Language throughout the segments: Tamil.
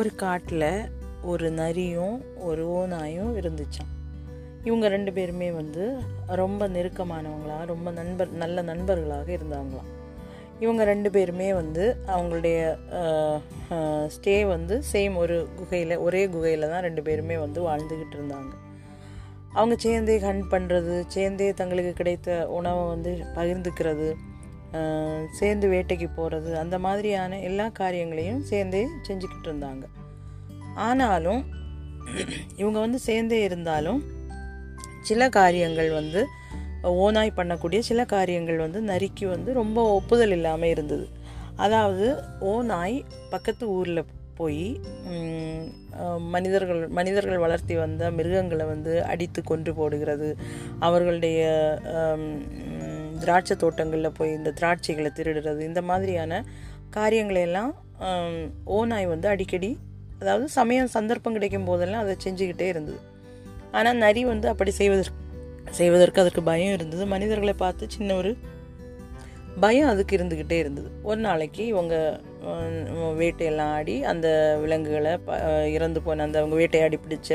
ஒரு காட்டில் ஒரு நரியும் ஒரு ஓநாயும் இருந்துச்சாம். இவங்க ரெண்டு பேருமே வந்து ரொம்ப நெருக்கமானவங்களாக ரொம்ப நண்பர் நல்ல நண்பர்களாக இருந்தாங்களாம். இவங்க ரெண்டு பேருமே வந்து அவங்களுடைய ஸ்டே வந்து சேம் ஒரு குகையில் ஒரே குகையில் தான் ரெண்டு பேருமே வந்து வாழ்ந்துக்கிட்டு இருந்தாங்க. அவங்க சேர்ந்தே ஹண்ட் பண்ணுறது சேர்ந்தே தங்களுக்கு கிடைத்த உணவை வந்து பகிர்ந்துக்கிறது சேர்ந்து வேட்டைக்கு போகிறது அந்த மாதிரியான எல்லா காரியங்களையும் சேர்ந்தே செஞ்சுக்கிட்டு இருந்தாங்க. ஆனாலும் இவங்க வந்து சேர்ந்தே இருந்தாலும் சில காரியங்கள் வந்து ஓனாய் பண்ணக்கூடிய சில காரியங்கள் வந்து நரிக்கு வந்து ரொம்ப ஒப்புதல் இல்லாமல் இருந்தது. அதாவது ஓநாய் பக்கத்து ஊரில் போய் மனிதர்கள் மனிதர்கள் வளர்த்தி வந்த மிருகங்களை வந்து அடித்து கொன்று போடுகிறது. அவர்களுடைய திராட்சை தோட்டங்களில் போய் இந்த திராட்சைகளை திருடுறது இந்த மாதிரியான காரியங்களையெல்லாம் ஓநாய் வந்து அடிக்கடி அதாவது சமயம் சந்தர்ப்பம் கிடைக்கும் போதெல்லாம் அதை செஞ்சுக்கிட்டே இருந்தது. ஆனால் நரி வந்து அப்படி செய்வதற்கு செய்வதற்கு அதற்கு பயம் இருந்தது. மனிதர்களை பார்த்து சின்ன ஒரு பயம் அதுக்கு இருந்துக்கிட்டே இருந்தது. ஒரு நாளைக்கு இவங்க வேட்டையெல்லாம் ஆடி அந்த விலங்குகளை ப- இறந்து போன அந்த அவங்க வேட்டையாடி பிடிச்ச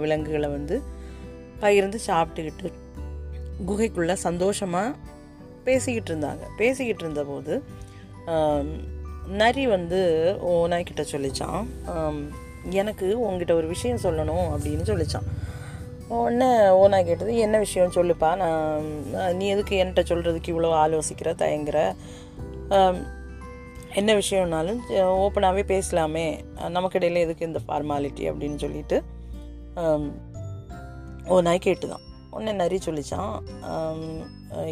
விலங்குகளை வந்து பகிர்ந்து சாப்பிட்டுக்கிட்டு குகைக்குள்ளே சந்தோஷமாக பேசிக்கிட்டு இருந்தாங்க பேசிக்கிட்டு இருந்தபோது நரி வந்து ஓனாய்கிட்ட சொல்லிச்சான் எனக்கு உங்ககிட்ட ஒரு விஷயம் சொல்லணும் அப்படின்னு சொல்லிச்சான் உடனே ஓனா கேட்டது என்ன விஷயம் சொல்லுப்பா? நான் நீ எதுக்கு என்கிட்ட சொல்கிறதுக்கு இவ்வளோ ஆலோசிக்கிற தயங்குற? என்ன விஷயம்னாலும் ஓப்பனாகவே பேசலாமே. நமக்கு இடையில எதுக்கு இந்த ஃபார்மாலிட்டி அப்படின்னு சொல்லிட்டு ஓ நாய் கேட்டுதான். உடனே நரி சொல்லிச்சான்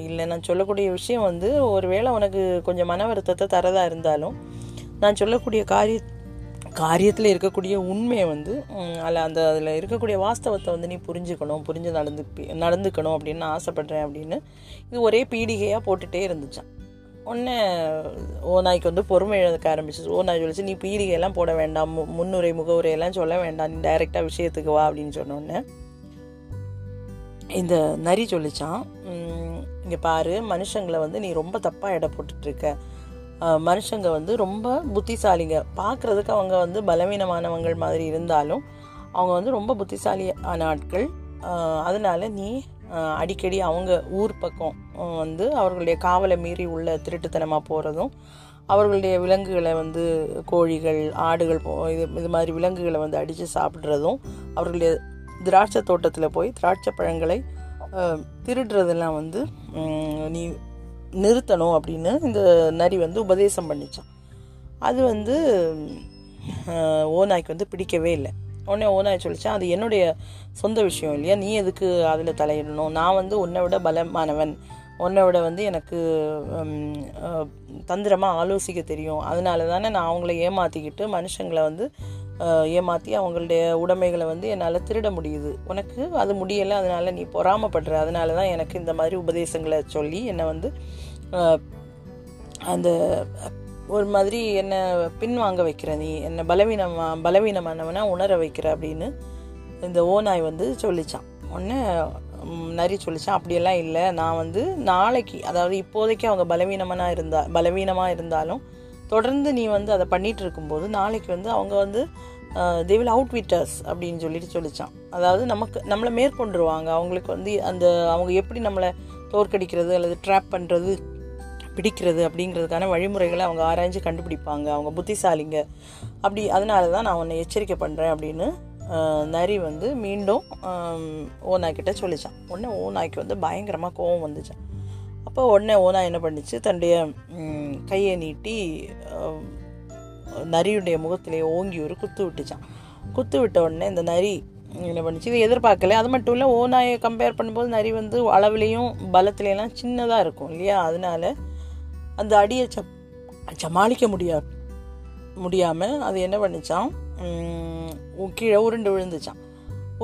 இல்லை நான் சொல்லக்கூடிய விஷயம் வந்து ஒருவேளை உனக்கு கொஞ்சம் மன வருத்தத்தை தரதா இருந்தாலும் நான் சொல்லக்கூடிய காரிய காரியத்தில் இருக்கக்கூடிய உண்மையை வந்து அதில் அந்த அதில் இருக்கக்கூடிய வாஸ்தவத்தை வந்து நீ புரிஞ்சுக்கணும் புரிஞ்சு நடந்து நடந்துக்கணும் அப்படின்னு நான் ஆசைப்படுறேன் அப்படின்னு இது ஒரே பீடிகையாக போட்டுகிட்டே இருந்துச்சான் உடனே நாய்க்கு வந்து பொறுமை இழக்க ஆரம்பிச்சிச்சு. நாய் சொல்லிச்சு நீ பீடிகையெல்லாம் போட வேண்டாம் மு- முன்னுரை முகவுரையெல்லாம் சொல்ல வேண்டாம் நீ டைரெக்டாக விஷயத்துக்கு வா அப்படின்னு சொன்னோன்னே இந்த நரி சொல்லிச்சான் இங்கே பாரு மனுஷங்களை வந்து நீ ரொம்ப தப்பாக எடை போட்டுட்ருக்க. மனுஷங்க வந்து ரொம்ப புத்திசாலிங்க. பார்க்குறதுக்கு அவங்க வந்து பலவீனமானவங்கள் மாதிரி இருந்தாலும் அவங்க வந்து ரொம்ப புத்திசாலியான ஆட்கள். அதனால் நீ அடிக்கடி அவங்க ஊர் பக்கம் வந்து அவர்களுடைய காவலை மீறி உள்ள திருட்டுத்தனமாக போகிறதும் அவர்களுடைய விலங்குகளை வந்து கோழிகள் ஆடுகள் போ இது இது மாதிரி விலங்குகளை வந்து அடித்து சாப்பிட்றதும் அவர்களுடைய திராட்சை தோட்டத்தில் போய் திராட்சை பழங்களை திருடுறதெல்லாம் வந்து நீ நிறுத்தணும் அப்படின்னு இந்த நரி வந்து உபதேசம் பண்ணிச்சான். அது வந்து ஓநாய்க்கு வந்து பிடிக்கவே இல்லை. உடனே ஓநாய் சொல்லிச்சான் அது என்னுடைய சொந்த விஷயம் இல்லையா? நீ எதுக்கு அதில் தலையிடணும்? நான் வந்து உன்னை விட பலமானவன். உன்னை விட வந்து எனக்கு தந்திரமாக ஆலோசிக்க தெரியும். அதனால தானே நான் அவங்கள ஏமாற்றிக்கிட்டு மனுஷங்களை வந்து ஏமாற்றி அவங்களுடைய உடைமைகளை வந்து என்னால் திருட முடியுது. உனக்கு அது முடியலை அதனால் நீ பொறாமப்படுற. அதனால தான் எனக்கு இந்த மாதிரி உபதேசங்களை சொல்லி என்னை வந்து அந்த ஒரு மாதிரி என்னை பின்வாங்க வைக்கிற நீ. என்னை பலவீனமா பலவீனமானவனா உணர வைக்கிற அப்படின்னு இந்த ஓநாய் வந்து சொல்லிச்சான். ஒன்று நிறைய நரி சொல்லிச்சான் அப்படியெல்லாம் இல்லை. நான் வந்து நாளைக்கு அதாவது இப்போதைக்கு அவங்க பலவீனமான இருந்தா பலவீனமாக இருந்தாலும் தொடர்ந்து நீ வந்து அதை பண்ணிகிட்டு இருக்கும்போது நாளைக்கு வந்து அவங்க வந்து தே வில் அவுட் விட்டர்ஸ் அப்படின்னு சொல்லிட்டு சொல்லிச்சான். அதாவது நமக்கு நம்மளை மேற்கொண்டுருவாங்க. அவங்களுக்கு வந்து அந்த அவங்க எப்படி நம்மளை தோற்கடிக்கிறது அல்லது ட்ராப் பண்ணுறது பிடிக்கிறது அப்படிங்கிறதுக்கான வழிமுறைகளை அவங்க ஆராய்ஞ்சு கண்டுபிடிப்பாங்க. அவங்க புத்திசாலிங்க. அப்படி அதனால தான் நான் உன்னை எச்சரிக்கை பண்ணுறேன் அப்படின்னு நரி வந்து மீண்டும் ஆம், சொல்லித்தான் சொல்லிச்சான். உடனே ஓநாய்க்கு வந்து பயங்கரமாக கோவம் வந்துச்சான். அப்போ உடனே ஓனா என்ன பண்ணிச்சு? தன்னுடைய கையை நீட்டி நரியுடைய முகத்திலே ஓங்கி ஒரு குத்து விட்டுச்சான். குத்து விட்ட உடனே இந்த நரி என்ன பண்ணுச்சு? இதை எதிர்பார்க்கல. அது மட்டும் இல்லை ஓநாயை கம்பேர் பண்ணும்போது நரி வந்து அளவுலேயும் பலத்துலேயெல்லாம் சின்னதாக இருக்கும் இல்லையா? அதனால அந்த அடியை ச சமாளிக்க முடியா முடியாமல் அது என்ன பண்ணுச்சான் கீழே உருண்டு விழுந்துச்சான்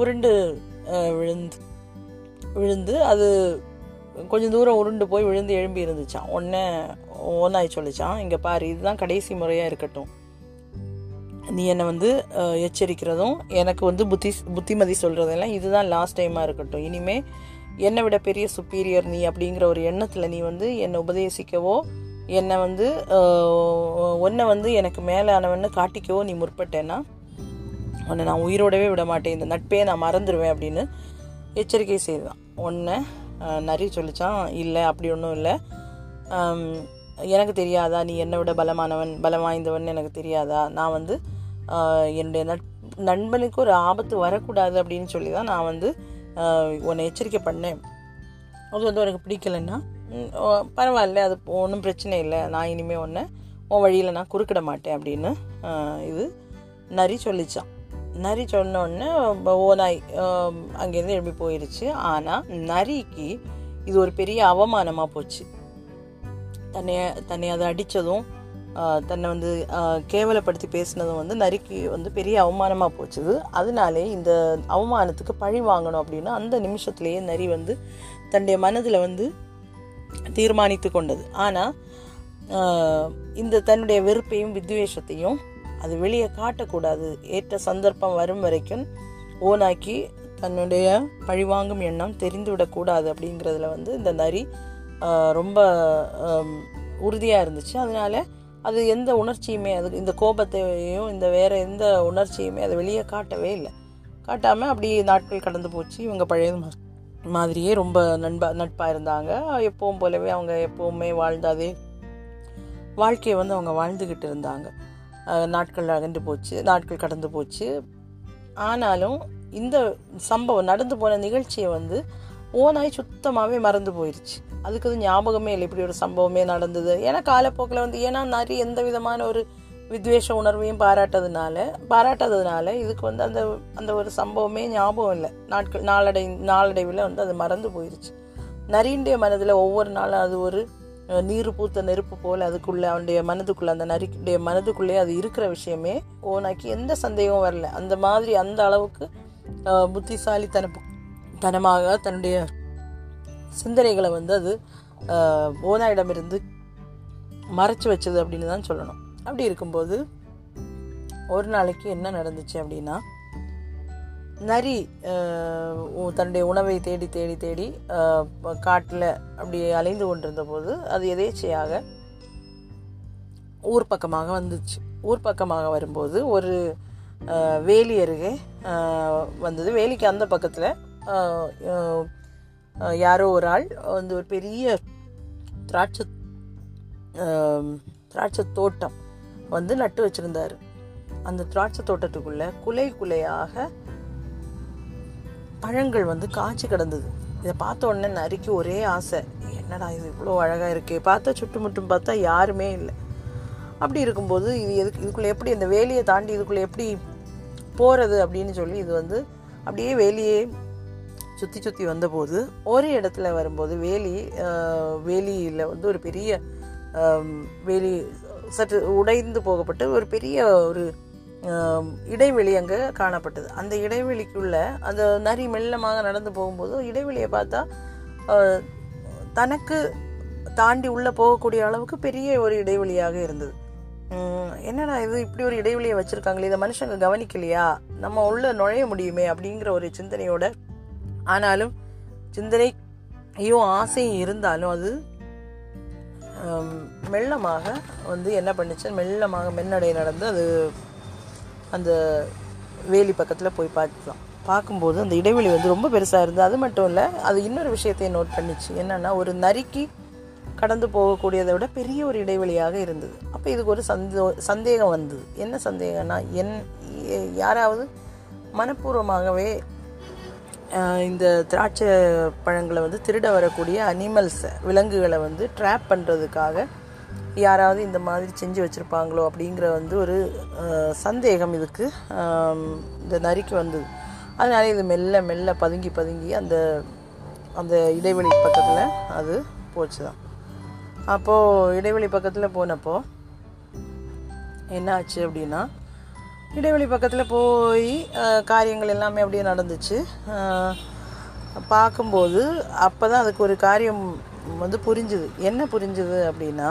உருண்டு விழுந்து விழுந்து அது கொஞ்சம் தூரம் உருண்டு போய் விழுந்து எழும்பி இருந்துச்சான் உடனே ஓனாய் சொல்லிச்சான் இங்கே பாரு இதுதான் கடைசி முறையாக இருக்கட்டும். நீ என்னை வந்து எச்சரிக்கிறதும் எனக்கு வந்து புத்தி புத்திமதி சொல்கிறதெல்லாம் இதுதான் லாஸ்ட் டைமாக இருக்கட்டும். இனிமே என்னை விட பெரிய சுப்பீரியர் நீ அப்படிங்கிற ஒரு எண்ணத்தில் நீ வந்து என்னை உபதேசிக்கவோ என்னை வந்து அஹ், உன்னை வந்து எனக்கு மேலானவன்னு காட்டிக்கவோ நீ முற்பட்டேன்னா உன்னை நான் உயிரோடவே விட மாட்டேன். இந்த நட்பே நான் மறந்துடுவேன் அப்படின்னு எச்சரிக்கை செய்தான். ஒன்று நிறைய சொல்லிச்சான் இல்லை அப்படி ஒன்றும் இல்லை. எனக்கு தெரியாதா? நீ என்னை விட பலமானவன் பலம் வாய்ந்தவன் எனக்கு தெரியாதா? நான் வந்து என்னுடைய நட் நண்பனுக்கு ஒரு ஆபத்து வரக்கூடாது அப்படின்னு சொல்லி தான் நான் வந்து உன்னை எச்சரிக்கை பண்ணேன். அது வந்து உனக்கு பிடிக்கலன்னா பரவாயில்ல அது ஒன்றும் பிரச்சனை இல்லை. நான் இனிமேல் ஒன்று உன் வழியில் நான் குறுக்கிட மாட்டேன் அப்படின்னு இது நரி சொல்லிச்சான். நரி சொன்னோடனே ஓநாய் அங்கேருந்து எழுப்பி போயிடுச்சு ஆனால் நரிக்கு இது ஒரு பெரிய அவமானமாக போச்சு. தன்னை தன்னை அதை அடித்ததும் தன்னை வந்து கேவலப்படுத்தி பேசினதும் வந்து நரிக்கு வந்து பெரிய அவமானமாக போச்சுது. அதனாலே இந்த அவமானத்துக்கு பழி வாங்கணும் அப்படின்னா அந்த நிமிஷத்துலேயே நரி வந்து தன்னுடைய மனதில் வந்து தீர்மானித்து கொண்டது. ஆனால் இந்த தன்னுடைய வெறுப்பையும் வித்வேஷத்தையும் அது வெளியே காட்டக்கூடாது. ஏற்ற சந்தர்ப்பம் வரும் வரைக்கும் ஓனாக்கி தன்னுடைய பழிவாங்கும் எண்ணம் தெரிந்துவிடக்கூடாது அப்படிங்கிறதுல வந்து இந்த நரி ரொம்ப உறுதியாக இருந்துச்சு. அதனால அது எந்த உணர்ச்சியுமே அது இந்த கோபத்தையும் இந்த வேற எந்த உணர்ச்சியுமே அது வெளியே காட்டவே இல்லை. காட்டாமல் அப்படி நாட்கள் கடந்து போச்சு. இவங்க பழைய மா- மாதிரியே ரொம்ப நண்பா நட்பாக இருந்தாங்க. எப்பவும் போலவே அவங்க எப்போவுமே வாழ்ந்தாதே வாழ்க்கையை வந்து அவங்க வாழ்ந்துக்கிட்டு இருந்தாங்க. நாட்கள் அகன்று போச்சு நாட்கள் கடந்து போச்சு. ஆனாலும் இந்த சம்பவம் நடந்து போன நிகழ்ச்சியை வந்து ஓனாய் சுத்தமாகவே மறந்து போயிடுச்சு அதுக்கு அது ஞாபகமே இல்லை. இப்படி ஒரு சம்பவமே நடந்தது. ஏன்னா காலப்போக்கில் வந்து ஏன்னா நிறைய எந்த விதமான ஒரு வித்வேஷ உணர்வையும் பாராட்டதுனால பாராட்டதுனால இதுக்கு வந்து அந்த அந்த ஒரு சம்பவமே ஞாபகம் இல்லை. நாட்கள் நாளடை நாளடைவில் வந்து அது மறந்து போயிடுச்சு நரியுடைய மனதில் ஒவ்வொரு நாளும் அது ஒரு நீர் பூத்த நெருப்பு போல் அதுக்குள்ளே அவனுடைய மனதுக்குள்ளே அந்த நரிக்குடைய மனதுக்குள்ளே அது இருக்கிற விஷயமே ஓனாக்கி எந்த சந்தேகமும் வரல. அந்த மாதிரி அந்த அளவுக்கு புத்திசாலித்தனப்பு தனமாக தன்னுடைய சிந்தனைகளை வந்து அது ஓனாயிடமிருந்து மறைச்சு வச்சது அப்படின்னு தான் சொல்லணும். அப்படி இருக்கும்போது ஒரு நாளைக்கு என்ன நடந்துச்சு அப்படின்னா நரி தன்னுடைய உணவை தேடி தேடி தேடி காட்டில் அப்படி அலைந்து கொண்டிருந்த போது அது எதேச்சையாக ஊர் பக்கமாக வந்துச்சு. ஊர் பக்கமாக வரும்போது ஒரு வேலி அருகே வந்தது. வேலிக்கு அந்த பக்கத்தில் யாரோ ஒரு ஆள் வந்து ஒரு பெரிய திராட்சை திராட்சை தோட்டம் வந்து நட்டு வச்சுருந்தார். அந்த திராட்சை தோட்டத்துக்குள்ளே குலை குலையாக பழங்கள் வந்து காய்ச்சி கிடந்தது. இதை பார்த்த உடனே நறுக்கி ஒரே ஆசை என்னடா இது இவ்வளோ அழகாக இருக்கே பார்த்தா சுட்டுமுட்டும் பார்த்தா யாருமே இல்லை. அப்படி இருக்கும்போது இது எதுக்கு இதுக்குள்ளே எப்படி இந்த வேலியை தாண்டி இதுக்குள்ளே எப்படி போகிறது அப்படின்னு சொல்லி இது வந்து அப்படியே வேலியே சுற்றி சுற்றி வந்தபோது ஒரு இடத்துல வரும்போது வேலி வேலியில் வந்து ஒரு பெரிய வேலி சற்று உடைந்து போகப்பட்டு ஒரு பெரிய ஒரு இடைவெளி அங்கே காணப்பட்டது. அந்த இடைவெளிக்குள்ள அந்த நரி மெல்லமாக நடந்து போகும்போது இடைவெளியை பார்த்தா தனக்கு தாண்டி உள்ளே போகக்கூடிய அளவுக்கு பெரிய ஒரு இடைவெளியாக இருந்தது. என்னடா இது இப்படி ஒரு இடைவெளியை வச்சுருக்காங்களே இதை மனுஷங்க கவனிக்கலையா? நம்ம உள்ளே நுழைய முடியுமே அப்படிங்கிற ஒரு சிந்தனையோட ஆனாலும் சிந்தனையும் ஆசையும் இருந்தாலும் அது மெல்லமாக வந்து என்ன பண்ணுச்சு மெல்லமாக மென்னடை நடந்து அது அந்த வேலி பக்கத்தில் போய் பார்க்கலாம். பார்க்கும்போது அந்த இடைவெளி வந்து ரொம்ப பெருசாக இருந்தது. அது மட்டும் இல்லை அது இன்னொரு விஷயத்தையும் நோட் பண்ணிச்சு. என்னன்னா ஒரு நரிக்கு கடந்து போகக்கூடியதை விட பெரிய ஒரு இடைவெளியாக இருந்தது. அப்போ இதுக்கு ஒரு சந்தோ சந்தேகம் வந்தது. என்ன சந்தேகம்னா என் யாராவது மனப்பூர்வமாகவே இந்த திராட்சை பழங்களை வந்து திருட வரக்கூடிய அனிமல்ஸை விலங்குகளை வந்து ட்ராப் பண்ணுறதுக்காக யாராவது இந்த மாதிரி செஞ்சு வச்சுருப்பாங்களோ அப்படிங்கிற வந்து ஒரு சந்தேகம் இதுக்கு இந்த நரிக்கு வந்தது. அதனால இது மெல்ல மெல்ல பதுங்கி பதுங்கி அந்த அந்த இடைவெளி பக்கத்தில் அது போச்சு தான் அப்போது இடைவெளி பக்கத்தில் போனப்போ என்ன ஆச்சு அப்படின்னா இடைவெளி பக்கத்தில் போய் காரியங்கள் எல்லாமே அப்படியே நடந்துச்சு. பார்க்கும்போது அப்போ தான் அதுக்கு ஒரு காரியம் வந்து புரிஞ்சுது. என்ன புரிஞ்சுது அப்படின்னா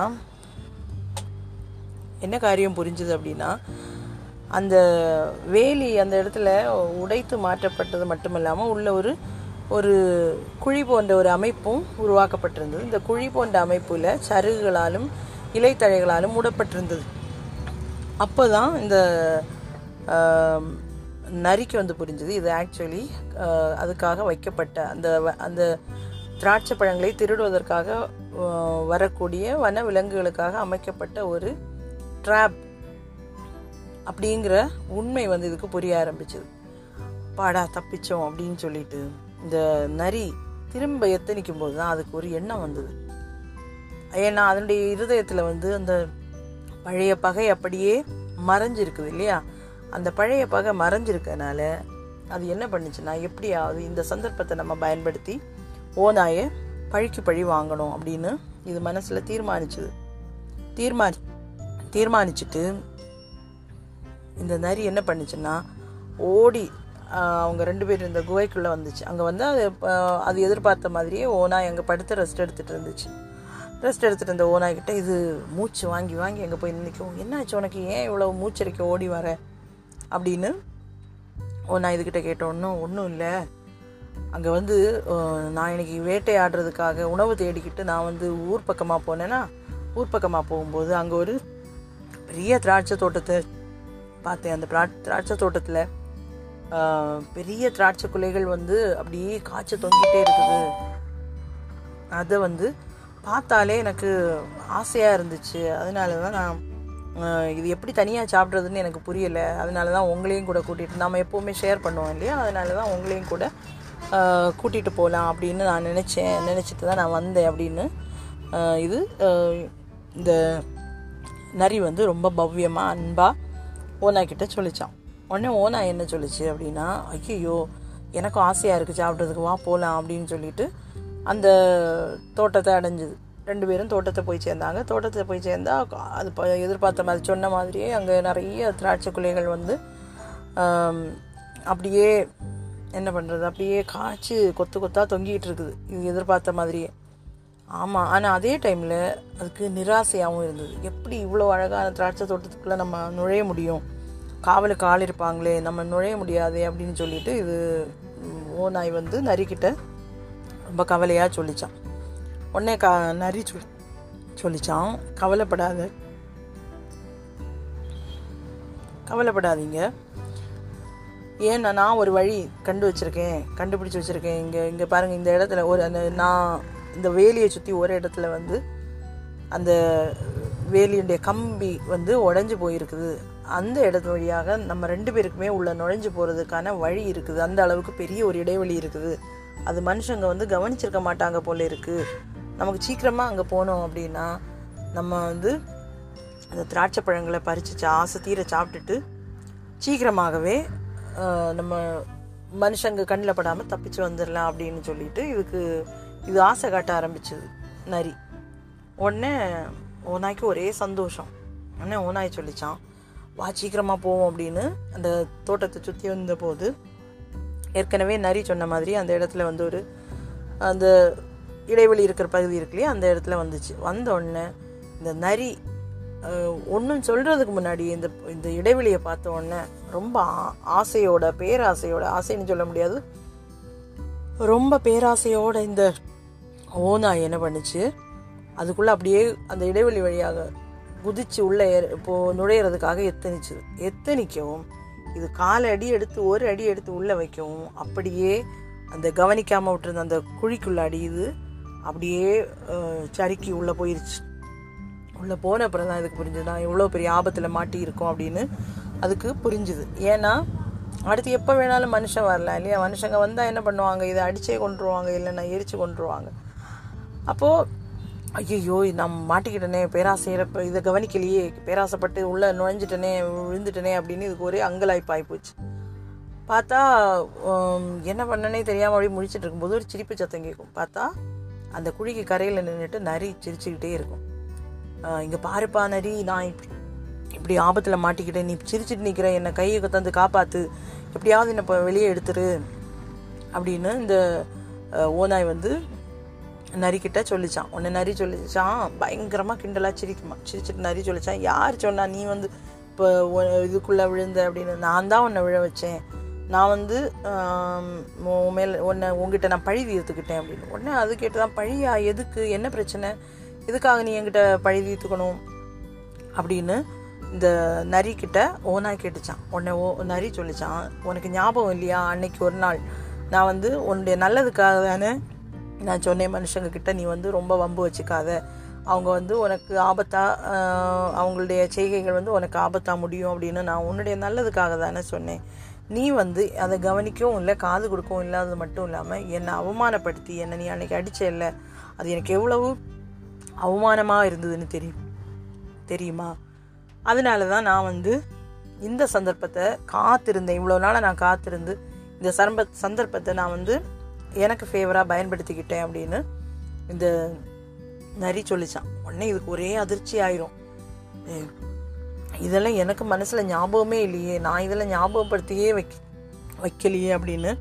என்ன காரியம் புரிஞ்சுது அப்படின்னா அந்த வேலி அந்த இடத்துல உடைத்து மாற்றப்பட்டது மட்டுமல்லாமல் உள்ள ஒரு ஒரு குழி போன்ற ஒரு அமைப்பும் உருவாக்கப்பட்டிருந்தது. இந்த குழி போன்ற அமைப்பில் சருகுகளாலும் இலைத்தழைகளாலும் மூடப்பட்டிருந்தது. அப்போ தான் இந்த நரிக்கு வந்து புரிஞ்சுது. இது ஆக்சுவலி அதுக்காக வைக்கப்பட்ட அந்த அந்த திராட்சை பழங்களை திருடுவதற்காக வரக்கூடிய வன விலங்குகளுக்காக அமைக்கப்பட்ட ஒரு ட்ராப் அப்படிங்கிற உண்மை வந்து இதுக்கு புரிய ஆரம்பிச்சது. பாடா தப்பிச்சோம் அப்படின்னு சொல்லிட்டு இந்த நரி திரும்ப எத்தனிக்கும் போது தான் அதுக்கு ஒரு எண்ணம் வந்தது. ஏன்னா அதனுடைய இருதயத்தில் வந்து அந்த பழைய பகை அப்படியே மறைஞ்சிருக்குது இல்லையா? அந்த பழைய பகை மறைஞ்சிருக்கனால அது என்ன பண்ணுச்சுன்னா எப்படியாவது இந்த சந்தர்ப்பத்தை நம்ம பயன்படுத்தி ஓனாயை பழிக்கு பழி வாங்கணும்? அப்படின்னு இது மனசில் தீர்மானிச்சுது. தீர்மானி தீர்மானிச்சுட்டு இந்த நரி என்ன பண்ணுச்சுன்னா ஓடி அவங்க ரெண்டு பேரும் இந்த குகைக்குள்ளே வந்துச்சு. அங்கே வந்து அது அது எதிர்பார்த்த மாதிரியே ஓனாய் அங்கே படுத்து ரெஸ்ட் எடுத்துகிட்டு இருந்துச்சு. ரெஸ்ட் எடுத்துகிட்டு இருந்த ஓனாய்கிட்ட இது மூச்சு வாங்கி வாங்கி அங்கே போய் நிற்கும் என்னாச்சு உனக்கு? ஏன் இவ்வளோ மூச்சரிக்க ஓடி வர? அப்படின்னு நான் இதுக்கிட்ட கேட்டோன்னு ஒன்றும் இல்லை. அங்கே வந்து நான் இன்னைக்கு வேட்டையாடுறதுக்காக உணவு தேடிக்கிட்டு நான் வந்து ஊர் பக்கமாக போனேன்னா ஊர் பக்கமாக போகும்போது அங்கே ஒரு பெரிய திராட்சை தோட்டத்தை பார்த்தேன். அந்த திராட்சை தோட்டத்தில் பெரிய திராட்சை குலைகள் வந்து அப்படியே காய்ச்ச தொங்கிட்டே இருக்குது. அதை வந்து பார்த்தாலே எனக்கு ஆசையாக இருந்துச்சு. அதனால தான் நான் இது எப்படி தனியாக சாப்பிட்றதுன்னு எனக்கு புரியலை. அதனால தான் உங்களையும் கூட கூட்டிகிட்டு நம்ம எப்போவுமே ஷேர் பண்ணுவோம் இல்லையா? அதனால தான் உங்களையும் கூட கூட்டிகிட்டு போகலாம் அப்படின்னு நான் நினச்சேன். நினச்சிட்டு தான் நான் வந்தேன் அப்படின்னு. இது இந்த நரி வந்து ரொம்ப பவ்யமாக அன்பாக ஓனா கிட்டே சொல்லிச்சான். உடனே ஓனா என்ன சொல்லிச்சு அப்படின்னா ஐயோ எனக்கும் ஆசையாக இருக்குது சாப்பிட்றதுக்கு வா போகலாம் அப்படின்னு சொல்லிட்டு அந்த தோட்டத்தை அடைஞ்சிது. ரெண்டு பேரும் தோட்டத்தை போய் சேர்ந்தாங்க. தோட்டத்தை போய் சேர்ந்தா அது எதிர்பார்த்த மாதிரி சொன்ன மாதிரியே அங்கே நிறைய திராட்சை குலைகள் வந்து அப்படியே என்ன பண்ணுறது அப்படியே காய்ச்சி கொத்து கொத்தாக தொங்கிக்கிட்டு இருக்குது. இது எதிர்பார்த்த மாதிரியே. ஆமாம் ஆனால் அதே டைமில் அதுக்கு நிராசையாகவும் இருந்தது. எப்படி இவ்வளோ அழகான திராட்சை தோட்டத்துக்குள்ளே நம்ம நுழைய முடியும்? காவலுக்கு ஆள் இருப்பாங்களே நம்ம நுழைய முடியாது அப்படின்னு சொல்லிட்டு இது ஓ நாய் வந்து நரிக்கிட்ட ரொம்ப கவலையாக சொல்லிச்சான். உடனே க நரி சொல் சொல்லிச்சான். கவலைப்படாத. கவலைப்படாதீங்க. ஏன்னா நான் ஒரு வழி கண்டு வச்சிருக்கேன். கண்டுபிடிச்சி வச்சுருக்கேன். இங்கே இங்கே பாருங்கள் இந்த இடத்துல ஒரு அந்த நான் இந்த வேலியை சுற்றி ஒரு இடத்துல வந்து அந்த வேலியுடைய கம்பி வந்து உடஞ்சி போயிருக்குது. அந்த இடத்து வழியாக நம்ம ரெண்டு பேருக்குமே உள்ள நுழைஞ்சு போகிறதுக்கான வழி இருக்குது. அந்த அளவுக்கு பெரிய ஒரு இடைவெளி இருக்குது. அது மனுஷங்க வந்து கவனிச்சிருக்க மாட்டாங்க போல இருக்குது நமக்கு சீக்கிரமாக அங்கே போனோம் அப்படின்னா நம்ம வந்து அந்த திராட்சை பழங்களை பறிச்சு ஆசை தீர சாப்பிட்டுட்டு சீக்கிரமாகவே நம்ம மனுஷங்க கண்ணில் படாமல் தப்பிச்சு வந்துடலாம் அப்படின்னு சொல்லிட்டு இதுக்கு இது ஆசை காட்ட ஆரம்பிச்சது. நரி. உடனே ஓநாய்க்கு ஒரே சந்தோஷம். உடனே ஓநாய் சொல்லிச்சான் வா சீக்கிரமாக போவோம் அப்படின்னு. அந்த தோட்டத்தை சுற்றி வந்தபோது ஏற்கனவே நரி சொன்ன மாதிரி அந்த இடத்துல வந்து ஒரு அந்த இடைவெளி இருக்கிற பகுதி இருக்கு இல்லையா? அந்த இடத்துல வந்துச்சு. வந்த உடனே இந்த நரி ஒன்றும் சொல்கிறதுக்கு முன்னாடி இந்த இந்த இடைவெளியை பார்த்த உடனே ரொம்ப ஆ- ஆசையோட பேராசையோட ஆசைன்னு சொல்ல முடியாது. ரொம்ப பேராசையோட இந்த ஓநாய் என்ன பண்ணுச்சு? அதுக்குள்ளே அப்படியே அந்த இடைவெளி வழியாக குதிச்சு உள்ளே ஏற- இப்போ நுழையிறதுக்காக எத்தனிச்சுது எத்தனிக்கவும் இது காலை அடி எடுத்து ஒரு அடி எடுத்து உள்ளே வைக்கவும் அப்படியே அந்த கவனிக்காமல் விட்டுருந்த அந்த குழிக்குள்ளே அடி இது அப்படியே சறுக்கி உள்ளே போயிருச்சு. உள்ளே போன அப்புறம் தான் இதுக்கு புரிஞ்சுது. நான் எவ்வளோ பெரிய ஆபத்தில் மாட்டியிருக்கோம் அப்படின்னு அதுக்கு புரிஞ்சுது. ஏன்னா அடுத்து எப்போ வேணாலும் மனுஷன் வரலாம் இல்லையா? மனுஷங்க வந்தால் என்ன பண்ணுவாங்க? இதை அடிச்சே கொண்டுருவாங்க இல்லைன்னா எரிச்சு கொண்டுருவாங்க அப்போது ஐயோ நான் மாட்டிக்கிட்டனே பேராசையில இதை கவனிக்கலையே பேராசைப்பட்டு உள்ளே நுழைஞ்சிட்டனே விழுந்துட்டனே அப்படின்னு இதுக்கு ஒரே அங்கலாய்ப்பாய் போச்சு. பார்த்தா என்ன பண்ணனே தெரியாமல் அப்படியே முடிச்சுட்டு இருக்கும்போது ஒரு சிரிப்பு சத்தம் கேட்கும். பார்த்தா அந்த குழிக்கு கரையில் நின்றுட்டு நரி சிரிச்சுக்கிட்டே இருக்கும். இங்கே பாருப்பா நரி நான் இப்படி இப்படி ஆபத்தில் மாட்டிக்கிட்டேன். நீ சிரிச்சிட்டு நிற்கிற என்னை கையை கொத்தாந்து காப்பாற்று எப்படியாவது என்னை இப்போ வெளியே எடுத்துரு. அப்படின்னு இந்த ஓநாய் வந்து நரிக்கிட்ட சொல்லிச்சான். உன்னை நரி சொல்லிச்சான். பயங்கரமாக கிண்டலாக சிரிக்குமா சிரிச்சிட்டு நரி சொல்லிச்சான். யார் சொன்னா நீ வந்து இப்போ இதுக்குள்ளே விழுந்த அப்படின்னு நான் தான் உன்னை விழ வச்சேன். நான் வந்து உன் மேல் உன்னை உங்ககிட்ட நான் பழி தீர்த்துக்கிட்டேன் அப்படின்னு. உடனே அது கேட்டு தான் பழியா? எதுக்கு? என்ன பிரச்சனை? எதுக்காக நீ என்கிட்ட பழி தீர்த்துக்கணும் அப்படின்னு இந்த நரி கிட்ட ஓனாய் கேட்டுச்சான். உன்னை ஓ நரி சொல்லிச்சான் உனக்கு ஞாபகம் இல்லையா? அன்னைக்கு ஒரு நாள் நான் வந்து உன்னுடைய நல்லதுக்காக தானே நான் சொன்னேன் மனுஷங்க கிட்ட. நீ வந்து ரொம்ப வம்பு வச்சுக்காத. அவங்க வந்து உனக்கு ஆபத்தா அவங்களுடைய செய்கைகள் வந்து உனக்கு ஆபத்தா முடியும் அப்படின்னு நான் உன்னுடைய நல்லதுக்காக தானே சொன்னேன். நீ வந்து அதை கவனிக்கவும் இல்லை காது கொடுக்கவும் இல்லாதது மட்டும் இல்லாமல் என்னை அவமானப்படுத்தி என்னை நீ அன்னைக்கு அடிச்ச இல்லை அது எனக்கு எவ்வளவு அவமானமாக இருந்ததுன்னு தெரியும் தெரியுமா? அதனால தான் நான் வந்து இந்த சந்தர்ப்பத்தை காத்திருந்தேன். இவ்வளோ நாளாக நான் காத்திருந்து இந்த சரம்ப சந்தர்ப்பத்தை நான் வந்து எனக்கு ஃபேவராக பயன்படுத்திக்கிட்டேன் அப்படின்னு இந்த நரி சொல்லிச்சான். உடனே இதுக்கு ஒரே அதிர்ச்சி ஆயிரும். இதெல்லாம் எனக்கு மனசில் ஞாபகமே இல்லையே. நான் இதெல்லாம் ஞாபகப்படுத்தியே வைக்க வைக்கலையே அப்படின்னு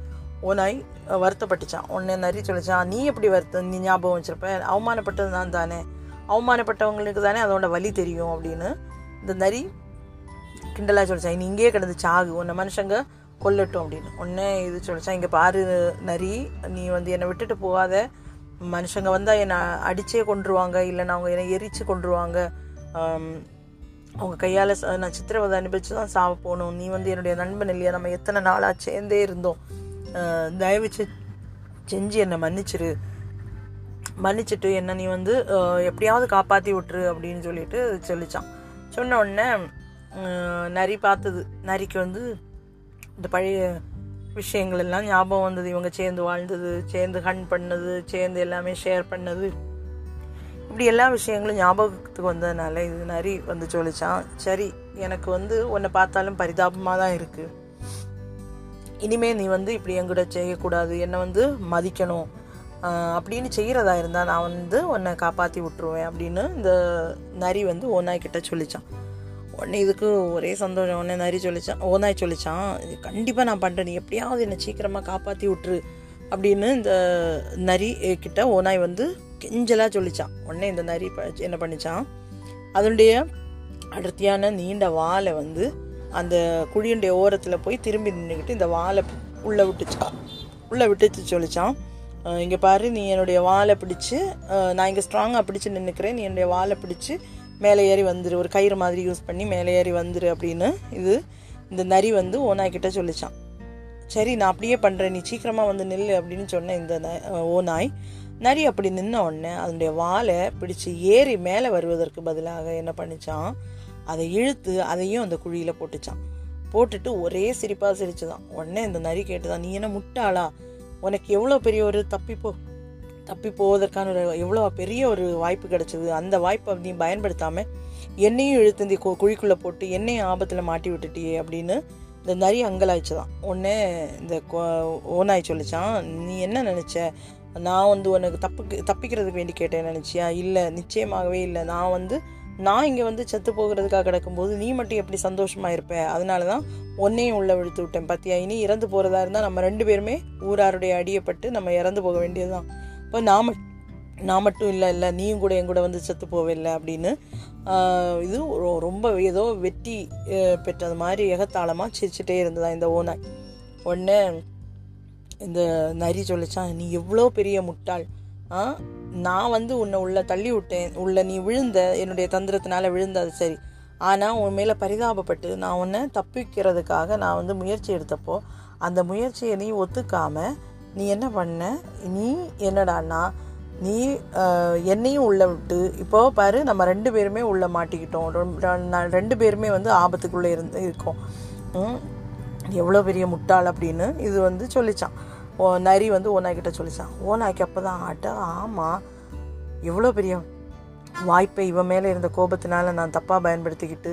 ஓனாய் வருத்தப்பட்டுச்சான். உன்னை நரி சொல்லிச்சான் நீ எப்படி வருத்த நீ ஞாபகம் வச்சிருப்ப? அவமானப்பட்டது நான் தானே. அவமானப்பட்டவங்களுக்கு தானே அதோட வலி தெரியும் அப்படின்னு இந்த நரி கிண்டலாக சொல்லிச்சான். நீ இங்கேயே கிடந்து சாகு. உன்னை மனுஷங்க கொல்லட்டும் அப்படின்னு. உடனே இது சொல்லிச்சான். இங்கே பாரு நரி நீ வந்து என்னை விட்டுட்டு போகாத. மனுஷங்க வந்தால் என்னை அடிச்சே கொண்டுருவாங்க இல்லைன்னா அவங்க என்னை எரிச்சு கொண்டுருவாங்க அவங்க கையால் நான் சித்திரவதை அனுபவிச்சு தான் சாவ போகணும். நீ வந்து என்னுடைய நண்பன் இல்லையா? நம்ம எத்தனை நாளாக சேர்ந்தே இருந்தோம். தயவு செஞ்சு என்னை மன்னிச்சிரு. மன்னிச்சிட்டு என்ன நீ வந்து எப்படியாவது காப்பாற்றி விட்டுரு அப்படின்னு சொல்லிட்டு சொல்லிச்சான். சொன்ன உடனே நரி பார்த்தது. நரிக்கு வந்து இந்த பழைய விஷயங்கள் எல்லாம் ஞாபகம் வந்தது. இவங்க சேர்ந்து வாழ்ந்தது சேர்ந்து ஹன் பண்ணது சேர்ந்து எல்லாமே ஷேர் பண்ணது. இப்படி எல்லா விஷயங்களும் ஞாபகத்துக்கு வந்ததுனால இது நரி வந்து சொல்லிச்சான். சரி எனக்கு வந்து உன்னை பார்த்தாலும் பரிதாபமாக தான் இருக்குது இனிமே நீ வந்து இப்படி என்கூட செய்யக்கூடாது. என்னை வந்து மதிக்கணும். அப்படின்னு செய்கிறதா இருந்தால் நான் வந்து உன்னை காப்பாற்றி விட்டுருவேன் அப்படின்னு இந்த நரி வந்து ஓனாய் கிட்ட சொல்லிச்சான். உடனே இதுக்கு ஒரே சந்தோஷம். உடனே நரி சொல்லிச்சான் ஓனாய் சொல்லிச்சான் இது கண்டிப்பாக நான் பண்ணுறேன் நீ எப்படியாவது என்னை சீக்கிரமாக காப்பாற்றி விட்டுரு. அப்படின்னு இந்த நரி கிட்ட ஓனாய் வந்து கெஞ்சலாக சொல்லிச்சான். உடனே இந்த நரி என்ன பண்ணிச்சான்? அதனுடைய அடர்த்தியான நீண்ட வாலை வந்து அந்த குழியுடைய ஓரத்தில் போய் திரும்பி நின்றுக்கிட்டு இந்த வாலை உள்ளே விட்டுச்சான் உள்ளே விட்டுச்சு சொல்லிச்சான். இங்கே பாரு நீ என்னுடைய வாலை பிடிச்சு நான் இங்கே ஸ்ட்ராங்காக பிடிச்சு நின்றுக்கிறேன் நீ என்னுடைய வாலை பிடிச்சி மேலே ஏறி வந்துரு. ஒரு கயிறு மாதிரி யூஸ் பண்ணி மேலே ஏறி வந்துரு அப்படின்னு இது இந்த நரி வந்து ஓனாய்கிட்ட சொல்லிச்சான். சரி நான் அப்படியே பண்ணுறேன் நீ சீக்கிரமாக வந்து நில்லு அப்படின்னு சொன்ன இந்த ந- ஓநாய். நரி அப்படி நின்ன உடனே அதனுடைய வாலை பிடிச்சு ஏறி மேலே வருவதற்கு பதிலாக என்ன பண்ணிச்சான் அதை இழுத்து அதையும் அந்த குழியில் போட்டுச்சான் போட்டுட்டு ஒரே சிரிப்பாக சிரிச்சுதான். உடனே இந்த நரி கேட்டுதான் நீ என்ன முட்டாளா? உனக்கு எவ்வளோ பெரிய ஒரு தப்பிப்போ தப்பி போவதற்கான ஒரு எவ்வளோ பெரிய ஒரு வாய்ப்பு கிடைச்சது. அந்த வாய்ப்பை நீ பயன்படுத்தாமல் என்னையும் இழுத்து இந்த கு- குழிக்குள்ளே போட்டு என்னையும் ஆபத்தில் மாட்டி விட்டுட்டியே அப்படின்னு இந்த நரி அங்கலாய்ச்சுதான். உடனே இந்த ஓனாய் சொல்லிச்சான் நீ என்ன நினச்ச? நான் வந்து உனக்கு தப்புக்கு தப்பிக்கிறதுக்கு வேண்டி கேட்டேன் நினச்சியா இல்லை நிச்சயமாகவே இல்லை. நான் வந்து நான் இங்கே வந்து செத்து போகிறதுக்காக கிடக்கும்போது நீ மட்டும் எப்படி சந்தோஷமாக இருப்ப? அதனால தான் உன்னையும் உள்ளே விழுத்து விட்டேன் பார்த்தியா இனி இறந்து போகிறதா இருந்தால் நம்ம ரெண்டு பேருமே ஊராருடைய அடியப்பட்டு நம்ம இறந்து போக வேண்டியதுதான். இப்போ நான் நான் மட்டும் இல்லை இல்லை நீயும் கூட என் கூட வந்து செத்து போவில்லை அப்படின்னு இது ரொம்ப ஏதோ வெற்றி பெற்றது மாதிரி எகத்தாளமாக சிரிச்சுட்டே இருந்ததா இந்த ஓனாய் ஒன்று இந்த நரி சொல்லிச்சான் நீ எவ்வளோ பெரிய முட்டாள். ஆ? நான் வந்து உன்னை உள்ள தள்ளி விட்டேன். உள்ள நீ விழுந்த என்னுடைய தந்திரத்தினால விழுந்த அது சரி. ஆனால் உன் மேலே பரிதாபப்பட்டு நான் உன்னை தப்பிக்கிறதுக்காக நான் வந்து முயற்சி எடுத்தப்போ அந்த முயற்சியை நீ ஒத்துக்காம நீ என்ன பண்ண? நீ என்னடான்னா நீ என்னையும் உள்ள விட்டு இப்போ பாரு நம்ம ரெண்டு பேருமே உள்ள மாட்டிக்கிட்டோம். நான் ரெண்டு பேருமே வந்து ஆபத்துக்குள்ளே இருந்து இருக்கோம். எவ்வளோ பெரிய முட்டாள் அப்படின்னு இது வந்து சொல்லிச்சான். ஓ நரி வந்து ஓனாய்கிட்ட சொல்லிச்சான். ஓனாய்க்கு அப்போ தான் ஆட்ட ஆமாம் எவ்வளோ பெரிய வாய்ப்பை இவன் மேலே இருந்த கோபத்தினால நான் தப்பாக பயன்படுத்திக்கிட்டு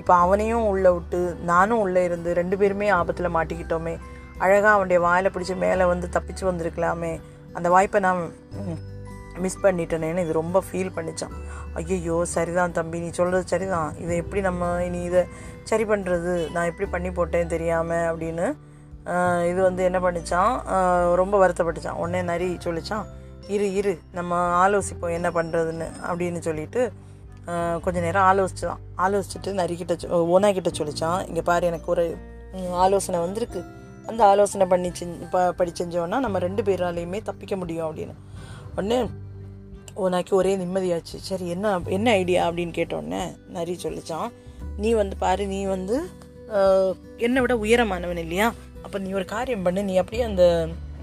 இப்போ அவனையும் உள்ளே விட்டு நானும் உள்ளே இருந்து ரெண்டு பேருமே ஆபத்தில் மாட்டிக்கிட்டோமே. அழகாக அவனுடைய வாயில் பிடிச்சி மேலே வந்து தப்பிச்சு வந்திருக்கலாமே. அந்த வாய்ப்பை நான் மிஸ் பண்ணிட்டேனேன்னு இது ரொம்ப ஃபீல் பண்ணிச்சான். ஐயையோ சரிதான் தம்பி நீ சொல்கிறது சரிதான். இதை எப்படி நம்ம இனி இதை சரி பண்ணுறது நான் எப்படி பண்ணி போட்டேன் தெரியாமல் அப்படின்னு இது வந்து என்ன பண்ணிச்சான்? ரொம்ப வருத்தப்பட்டுச்சான். உடனே நரி சொல்லிச்சான் இரு இரு நம்ம ஆலோசிப்போம் என்ன பண்ணுறதுன்னு அப்படின்னு சொல்லிட்டு கொஞ்ச நேரம் ஆலோசிச்சான். ஆலோசிச்சுட்டு நரிக்கிட்ட சொ- ஓனா கிட்ட சொல்லிச்சான் இங்கே பாரு எனக்கு ஒரு ஆலோசனை வந்திருக்கு. அந்த ஆலோசனை பண்ணி செஞ்சு ப படி செஞ்சோன்னா நம்ம ரெண்டு பேராலையுமே தப்பிக்க முடியும் அப்படின்னு. உடனே ஓனாக்கி ஒரே நிம்மதியாச்சு. சரி என்ன என்ன ஐடியா? அப்படின்னு கேட்டோடனே நரி சொல்லிச்சான் நீ வந்து பாரு நீ வந்து என்னை விட உயரமானவன் இல்லையா? அப்போ நீ ஒரு காரியம் பண்ணு நீ அப்படியே அந்த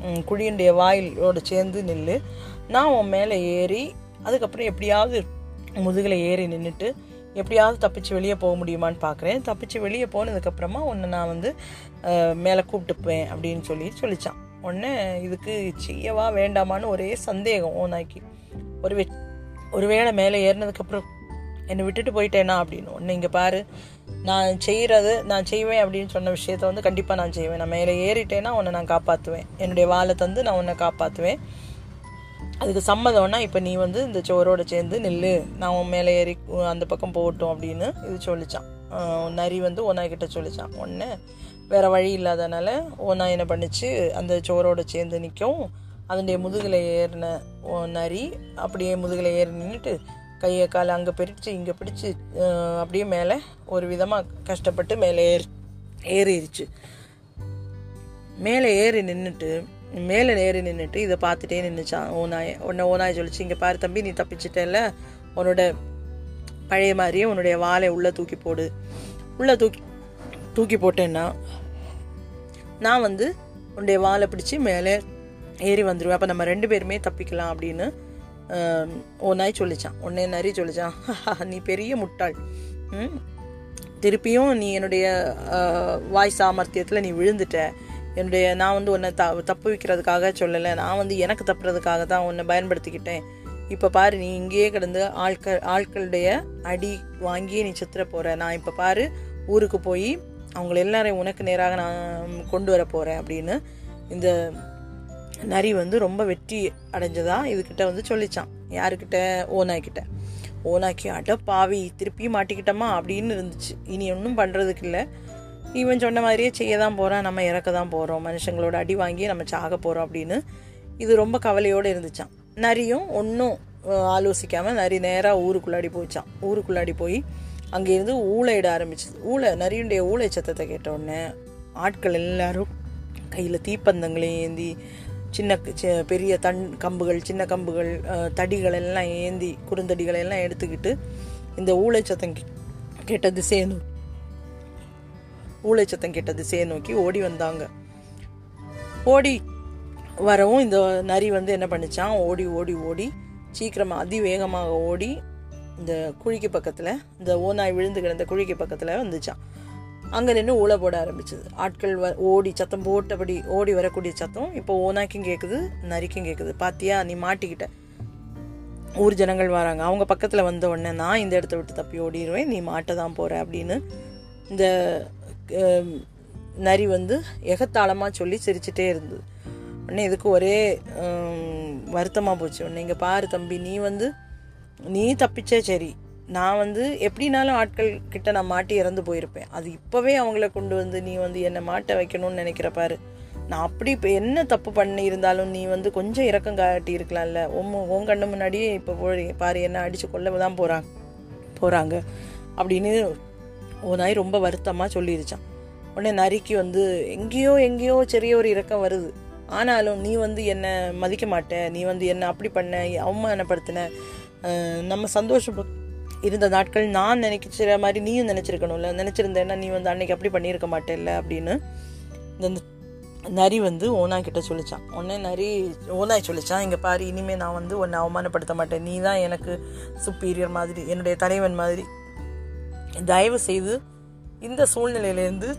ம், குழியுடைய வாயிலோட சேர்ந்து நில்லு. நான் உன் மேலே ஏறி அதுக்கப்புறம் எப்படியாவது முதுகில் ஏறி நின்றுட்டு எப்படியாவது தப்பிச்சு வெளியே போக முடியுமான்னு பார்க்குறேன் தப்பிச்சு வெளியே போனதுக்கப்புறமா உன்னை நான் வந்து மேலே கூப்பிட்டுப்பேன் அப்படின்னு சொல்லி சொல்லிச்சான். உடனே இதுக்கு செய்யவா வேண்டாமான்னு ஒரே சந்தேகம் ஓனாக்கி ஒரு வே ஒருவேளை மேலே ஏறினதுக்கப்புறம் என்னை விட்டுட்டு போயிட்டேனா அப்படின்னு. ஒன்று இங்கே பாரு நான் செய்கிறது நான் செய்வேன் அப்படின்னு சொன்ன விஷயத்த வந்து கண்டிப்பாக நான் செய்வேன். நான் மேலே ஏறிட்டேன்னா உன்னை நான் காப்பாற்றுவேன் என்னுடைய வாழை தந்து நான் உன்னை காப்பாற்றுவேன் அதுக்கு சம்மதம்னா இப்போ நீ வந்து இந்த சோரோட சேர்ந்து நில்லு. நான் உன் மேலே ஏறி அந்த பக்கம் போகட்டும் அப்படின்னு இது சொல்லிச்சான். நரி வந்து ஓனா கிட்ட சொல்லிச்சான். ஒன்று வேறு வழி இல்லாதனால ஒன்றா என்ன பண்ணிச்சு அந்த சோரோட சேர்ந்து நிற்கும் அதனுடைய முதுகில் ஏறின நரி அப்படியே முதுகில் ஏறி நின்றுட்டு கையை காலை அங்கே பிரித்து இங்கே பிடிச்சு அப்படியே மேலே ஒரு விதமாக கஷ்டப்பட்டு மேலே ஏறி ஏறிடுச்சு மேலே ஏறி நின்றுட்டு மேலே ஏறி நின்றுட்டு இதை பார்த்துட்டே நின்றுச்சான் ஓனாய் உன்னை ஓனாய் சொல்லிச்சு. இங்கே பாரு தம்பி நீ தப்பிச்சிட்டல உன்னோட பழைய மாதிரியே உன்னுடைய வாலை உள்ளே தூக்கி போடு. உள்ளே தூக்கி தூக்கி போட்டேன்னா நான் வந்து உன்னுடைய வாலை பிடிச்சி மேலே ஏறி வந்துடுவேன் அப்போ நம்ம ரெண்டு பேருமே தப்பிக்கலாம் அப்படின்னு ஓ நாய் சொல்லிச்சான். உன்னே நரி சொல்லிச்சான். நீ பெரிய முட்டாள். திருப்பியும் நீ என்னுடைய வாய் சாமர்த்தியத்தில் நீ விழுந்துட்ட. என்னுடைய நான் வந்து உன்னை த தப்பு வைக்கிறதுக்காக சொல்லலை. நான் வந்து எனக்கு தப்புறதுக்காக தான் உன்னை பயன்படுத்திக்கிட்டேன். இப்போ பாரு நீ இங்கேயே கிடந்து ஆட்கள் ஆட்களுடைய அடி வாங்கி நீ சித்திர போகிற நான் இப்போ பாரு ஊருக்கு போய் அவங்கள எல்லாரையும் உனக்கு நேராக நான் கொண்டு வர போகிறேன் அப்படின்னு இந்த நரி வந்து ரொம்ப வெற்றி அடைஞ்சதா இதுகிட்ட வந்து சொல்லிச்சான். யாருக்கிட்ட? ஓனாய்கிட்ட ஓனாக்கி அட பாவி திருப்பி மாட்டிக்கிட்டோமா? அப்படின்னு இருந்துச்சு. இனி ஒன்றும் பண்ணுறதுக்கு இல்லை. இவன் சொன்ன மாதிரியே செய்ய தான் போகிறான் நம்ம இறக்க தான் போகிறோம் மனுஷங்களோட அடி வாங்கி நம்ம சாக போகிறோம் அப்படின்னு இது ரொம்ப கவலையோடு இருந்துச்சான் நரியும் ஒன்றும் ஆலோசிக்காமல் நரி நேராக ஊருக்குள்ளாடி போச்சான் ஊருக்குள்ளாடி போய் அங்கேருந்து ஊழையிட ஆரம்பிச்சது ஊழை நரியுடைய ஊழை சத்தத்தை கேட்ட உடனே ஆட்கள் எல்லாரும் கையில் தீப்பந்தங்களையும் ஏந்தி சின்ன சி- பெரிய தன் கம்புகள் சின்ன கம்புகள் தடிகள் எல்லாம் ஏந்தி குறுந்தடிகளை எல்லாம் எடுத்துக்கிட்டு இந்த ஊழைச்சத்தம் சத்தம் கேட்ட திசையை நோக்கி ஊழைச்சத்தம் சத்தம் கேட்ட திசையை நோக்கி ஓடி வந்தாங்க. ஓடி வரவும் இந்த நரி வந்து என்ன பண்ணிச்சான்? ஓடி ஓடி ஓடி சீக்கிரமாக அதிவேகமாக ஓடி இந்த குழிக்கு பக்கத்தில் இந்த ஓநாய் விழுந்து கிடந்த குழிக்கு பக்கத்தில் வந்துச்சான். அங்கே நின்று ஊழ போட ஆரம்பிச்சது. ஆட்கள் வ ஓடி சத்தம் போட்டபடி ஓடி வரக்கூடிய சத்தம் இப்போ ஓனாக்கும் கேட்குது நரிக்கும் கேட்குது பாத்தியா நீ மாட்டிக்கிட்ட. ஊர் ஜனங்கள் வராங்க. அவங்க பக்கத்தில் வந்த உடனே நான் இந்த இடத்த விட்டு தப்பி ஓடிடுவேன் நீ மாட்ட தான் போகிற அப்படின்னு இந்த நரி வந்து எகத்தாளமாக சொல்லி சிரிச்சிட்டே இருந்தது. உடனே இதுக்கு ஒரே வருத்தமாக போச்சு. உடனே இங்கே பாரு தம்பி நீ வந்து நீ தப்பிச்சே சரி. நான் வந்து எப்படினாலும் ஆட்கள் கிட்ட நான் மாட்டி இறந்து போயிருப்பேன். அது இப்போவே அவங்கள கொண்டு வந்து நீ வந்து என்னை மாட்ட வைக்கணும்னு நினைக்கிற பாரு. நான் அப்படி இப்போ என்ன தப்பு பண்ணி இருந்தாலும் நீ வந்து கொஞ்சம் இறக்கம் காட்டி இருக்கலாம்ல. உன் உன் கண்ணு முன்னாடியே இப்போ போய் பாரு என்ன அடித்து கொல்ல தான் போகிறாங்க போகிறாங்க அப்படின்னு ஒரு நாய் ரொம்ப வருத்தமாக சொல்லிருச்சான். உடனே நரிக்கு வந்து எங்கேயோ எங்கேயோ சிறிய ஒரு இறக்கம் வருது. ஆனாலும் நீ வந்து என்னை மதிக்க மாட்ட. நீ வந்து என்னை அப்படி பண்ண அவமானப்படுத்தின நம்ம சந்தோஷம் இருந்த நாட்கள் நான் நினைக்கிற மாதிரி நீயும் நினச்சிருக்கணும்ல. நினச்சிருந்தேன்னா நீ வந்து அன்னைக்கு அப்படி பண்ணியிருக்க மாட்டேல்ல அப்படின்னு இந்த நரி வந்து ஓனா கிட்ட சொல்லிச்சான். உடனே நரி ஓனாய் சொல்லிச்சான் இங்கே பாரு இனிமேல் நான் வந்து உன்னை அவமானப்படுத்த மாட்டேன். நீ தான் எனக்கு சுப்பீரியர் மாதிரி என்னுடைய தலைவன் மாதிரி. தயவு செய்து இந்த சூழ்நிலையிலேருந்து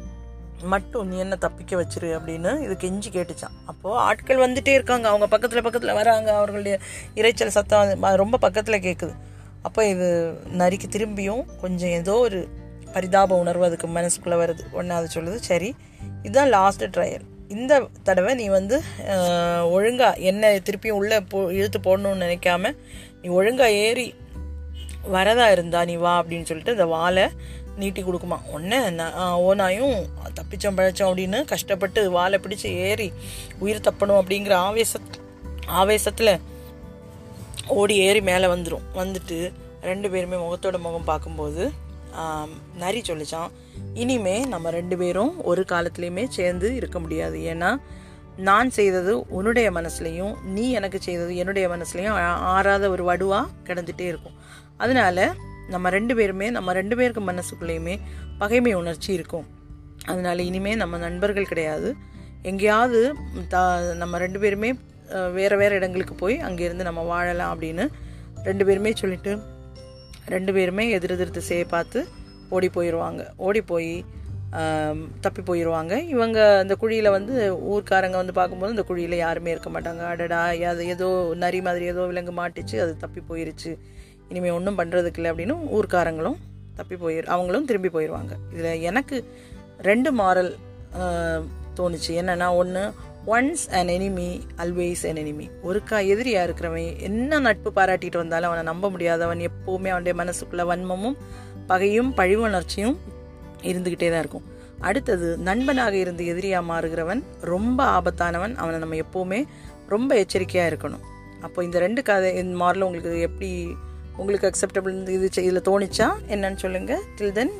மட்டும் நீ என்ன தப்பிக்க வச்சிரு அப்படின்னு இது கெஞ்சி கேட்டுச்சான். அப்போது ஆட்கள் வந்துட்டே இருக்காங்க. அவங்க பக்கத்தில் பக்கத்தில் வராங்க. அவர்களுடைய இரைச்சல் சத்தம் ரொம்ப பக்கத்தில் கேட்குது அப்போ இது நரிக்கு திரும்பியும் கொஞ்சம் ஏதோ ஒரு பரிதாப உணர்வு அதுக்கு மனசுக்குள்ளே வருது. ஒன்று அது சொல்லுது சரி இதுதான் லாஸ்ட் ட்ரையல் இந்த தடவை நீ வந்து ஒழுங்காக என்ன திருப்பியும் உள்ளே போ இழுத்து போடணும்னு நினைக்காம நீ ஒழுங்காக ஏறி வரதா இருந்தா நீ வா அப்படின்னு சொல்லிட்டு இந்த வாழை நீட்டி கொடுக்குமா. உடனே ஓனாயும் தப்பிச்சோம் பழச்சோம் அப்படின்னு கஷ்டப்பட்டு வாழை பிடிச்சி ஏறி உயிர் தப்பணும் அப்படிங்கிற ஆவேச ஆவேசத்தில் ஓடி ஏறி மேலே வந்துடும் வந்துட்டு ரெண்டு பேருமே முகத்தோட முகம் பார்க்கும்போது நரி சொல்லிச்சான் இனிமே நம்ம ரெண்டு பேரும் ஒரு காலத்துலேயுமே சேர்ந்து இருக்க முடியாது. ஏன்னா நான் செய்தது உன்னுடைய மனசுலையும் நீ எனக்கு செய்தது என்னுடைய மனசுலையும் ஆ- ஆறாத ஒரு வடுவாக கிடந்துட்டே இருக்கும். அதனால நம்ம ரெண்டு பேருமே நம்ம ரெண்டு பேருக்கு மனசுக்குள்ளேயுமே பகைமை உணர்ச்சி இருக்கும். அதனால இனிமே நம்ம நண்பர்கள் கிடையாது. எங்கேயாவது த நம்ம ரெண்டு பேருமே வேறு வேறு இடங்களுக்கு போய் அங்கேருந்து நம்ம வாழலாம் அப்படின்னு ரெண்டு பேருமே சொல்லிட்டு ரெண்டு பேருமே எதிர் திசையை பார்த்து ஓடி போயிடுவாங்க ஓடி போய் தப்பி போயிடுவாங்க இவங்க அந்த குழியில் வந்து ஊர்க்காரங்க வந்து பார்க்கும்போது அந்த குழியில் யாருமே இருக்க மாட்டாங்க. அடடா அது ஏதோ நரி மாதிரி ஏதோ விலங்கு மாட்டிச்சு அது தப்பி போயிருச்சு. இனிமேல் ஒன்றும் பண்ணுறதுக்கு இல்லை அப்படின்னு ஊர்க்காரங்களும் தப்பி போயிரு அவங்களும் திரும்பி போயிடுவாங்க இதில் எனக்கு ரெண்டு மாரல் தோணுச்சு. என்னென்னா ஒன்று once an enemy always an enemy ஒருக்கா எதிரியா இருக்கிறவன் என்ன நட்பு பாராட்டிட்டு வந்தாலும் அவனை நம்ப முடியாதவன். எப்போவுமே அவனுடைய மனசுக்குள்ள வன்மமும் பகையும் பழிவுணர்ச்சியும் இருந்துக்கிட்டே தான் இருக்கும். அடுத்தது நண்பனாக இருந்து எதிரியா மாறுகிறவன் ரொம்ப ஆபத்தானவன். அவனை நம்ம எப்போவுமே ரொம்ப எச்சரிக்கையாக இருக்கணும். அப்போ இந்த ரெண்டு கதை இந்த மாரில் உங்களுக்கு எப்படி உங்களுக்கு அக்செப்டபிள் இது இதில் தோணிச்சா? என்னன்னு சொல்லுங்கள் டில் தென்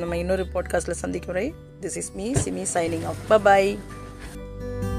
நம்ம இன்னொரு பாட்காஸ்ட்டில் சந்திக்கும் வரை this is me Simi signing off bye thank you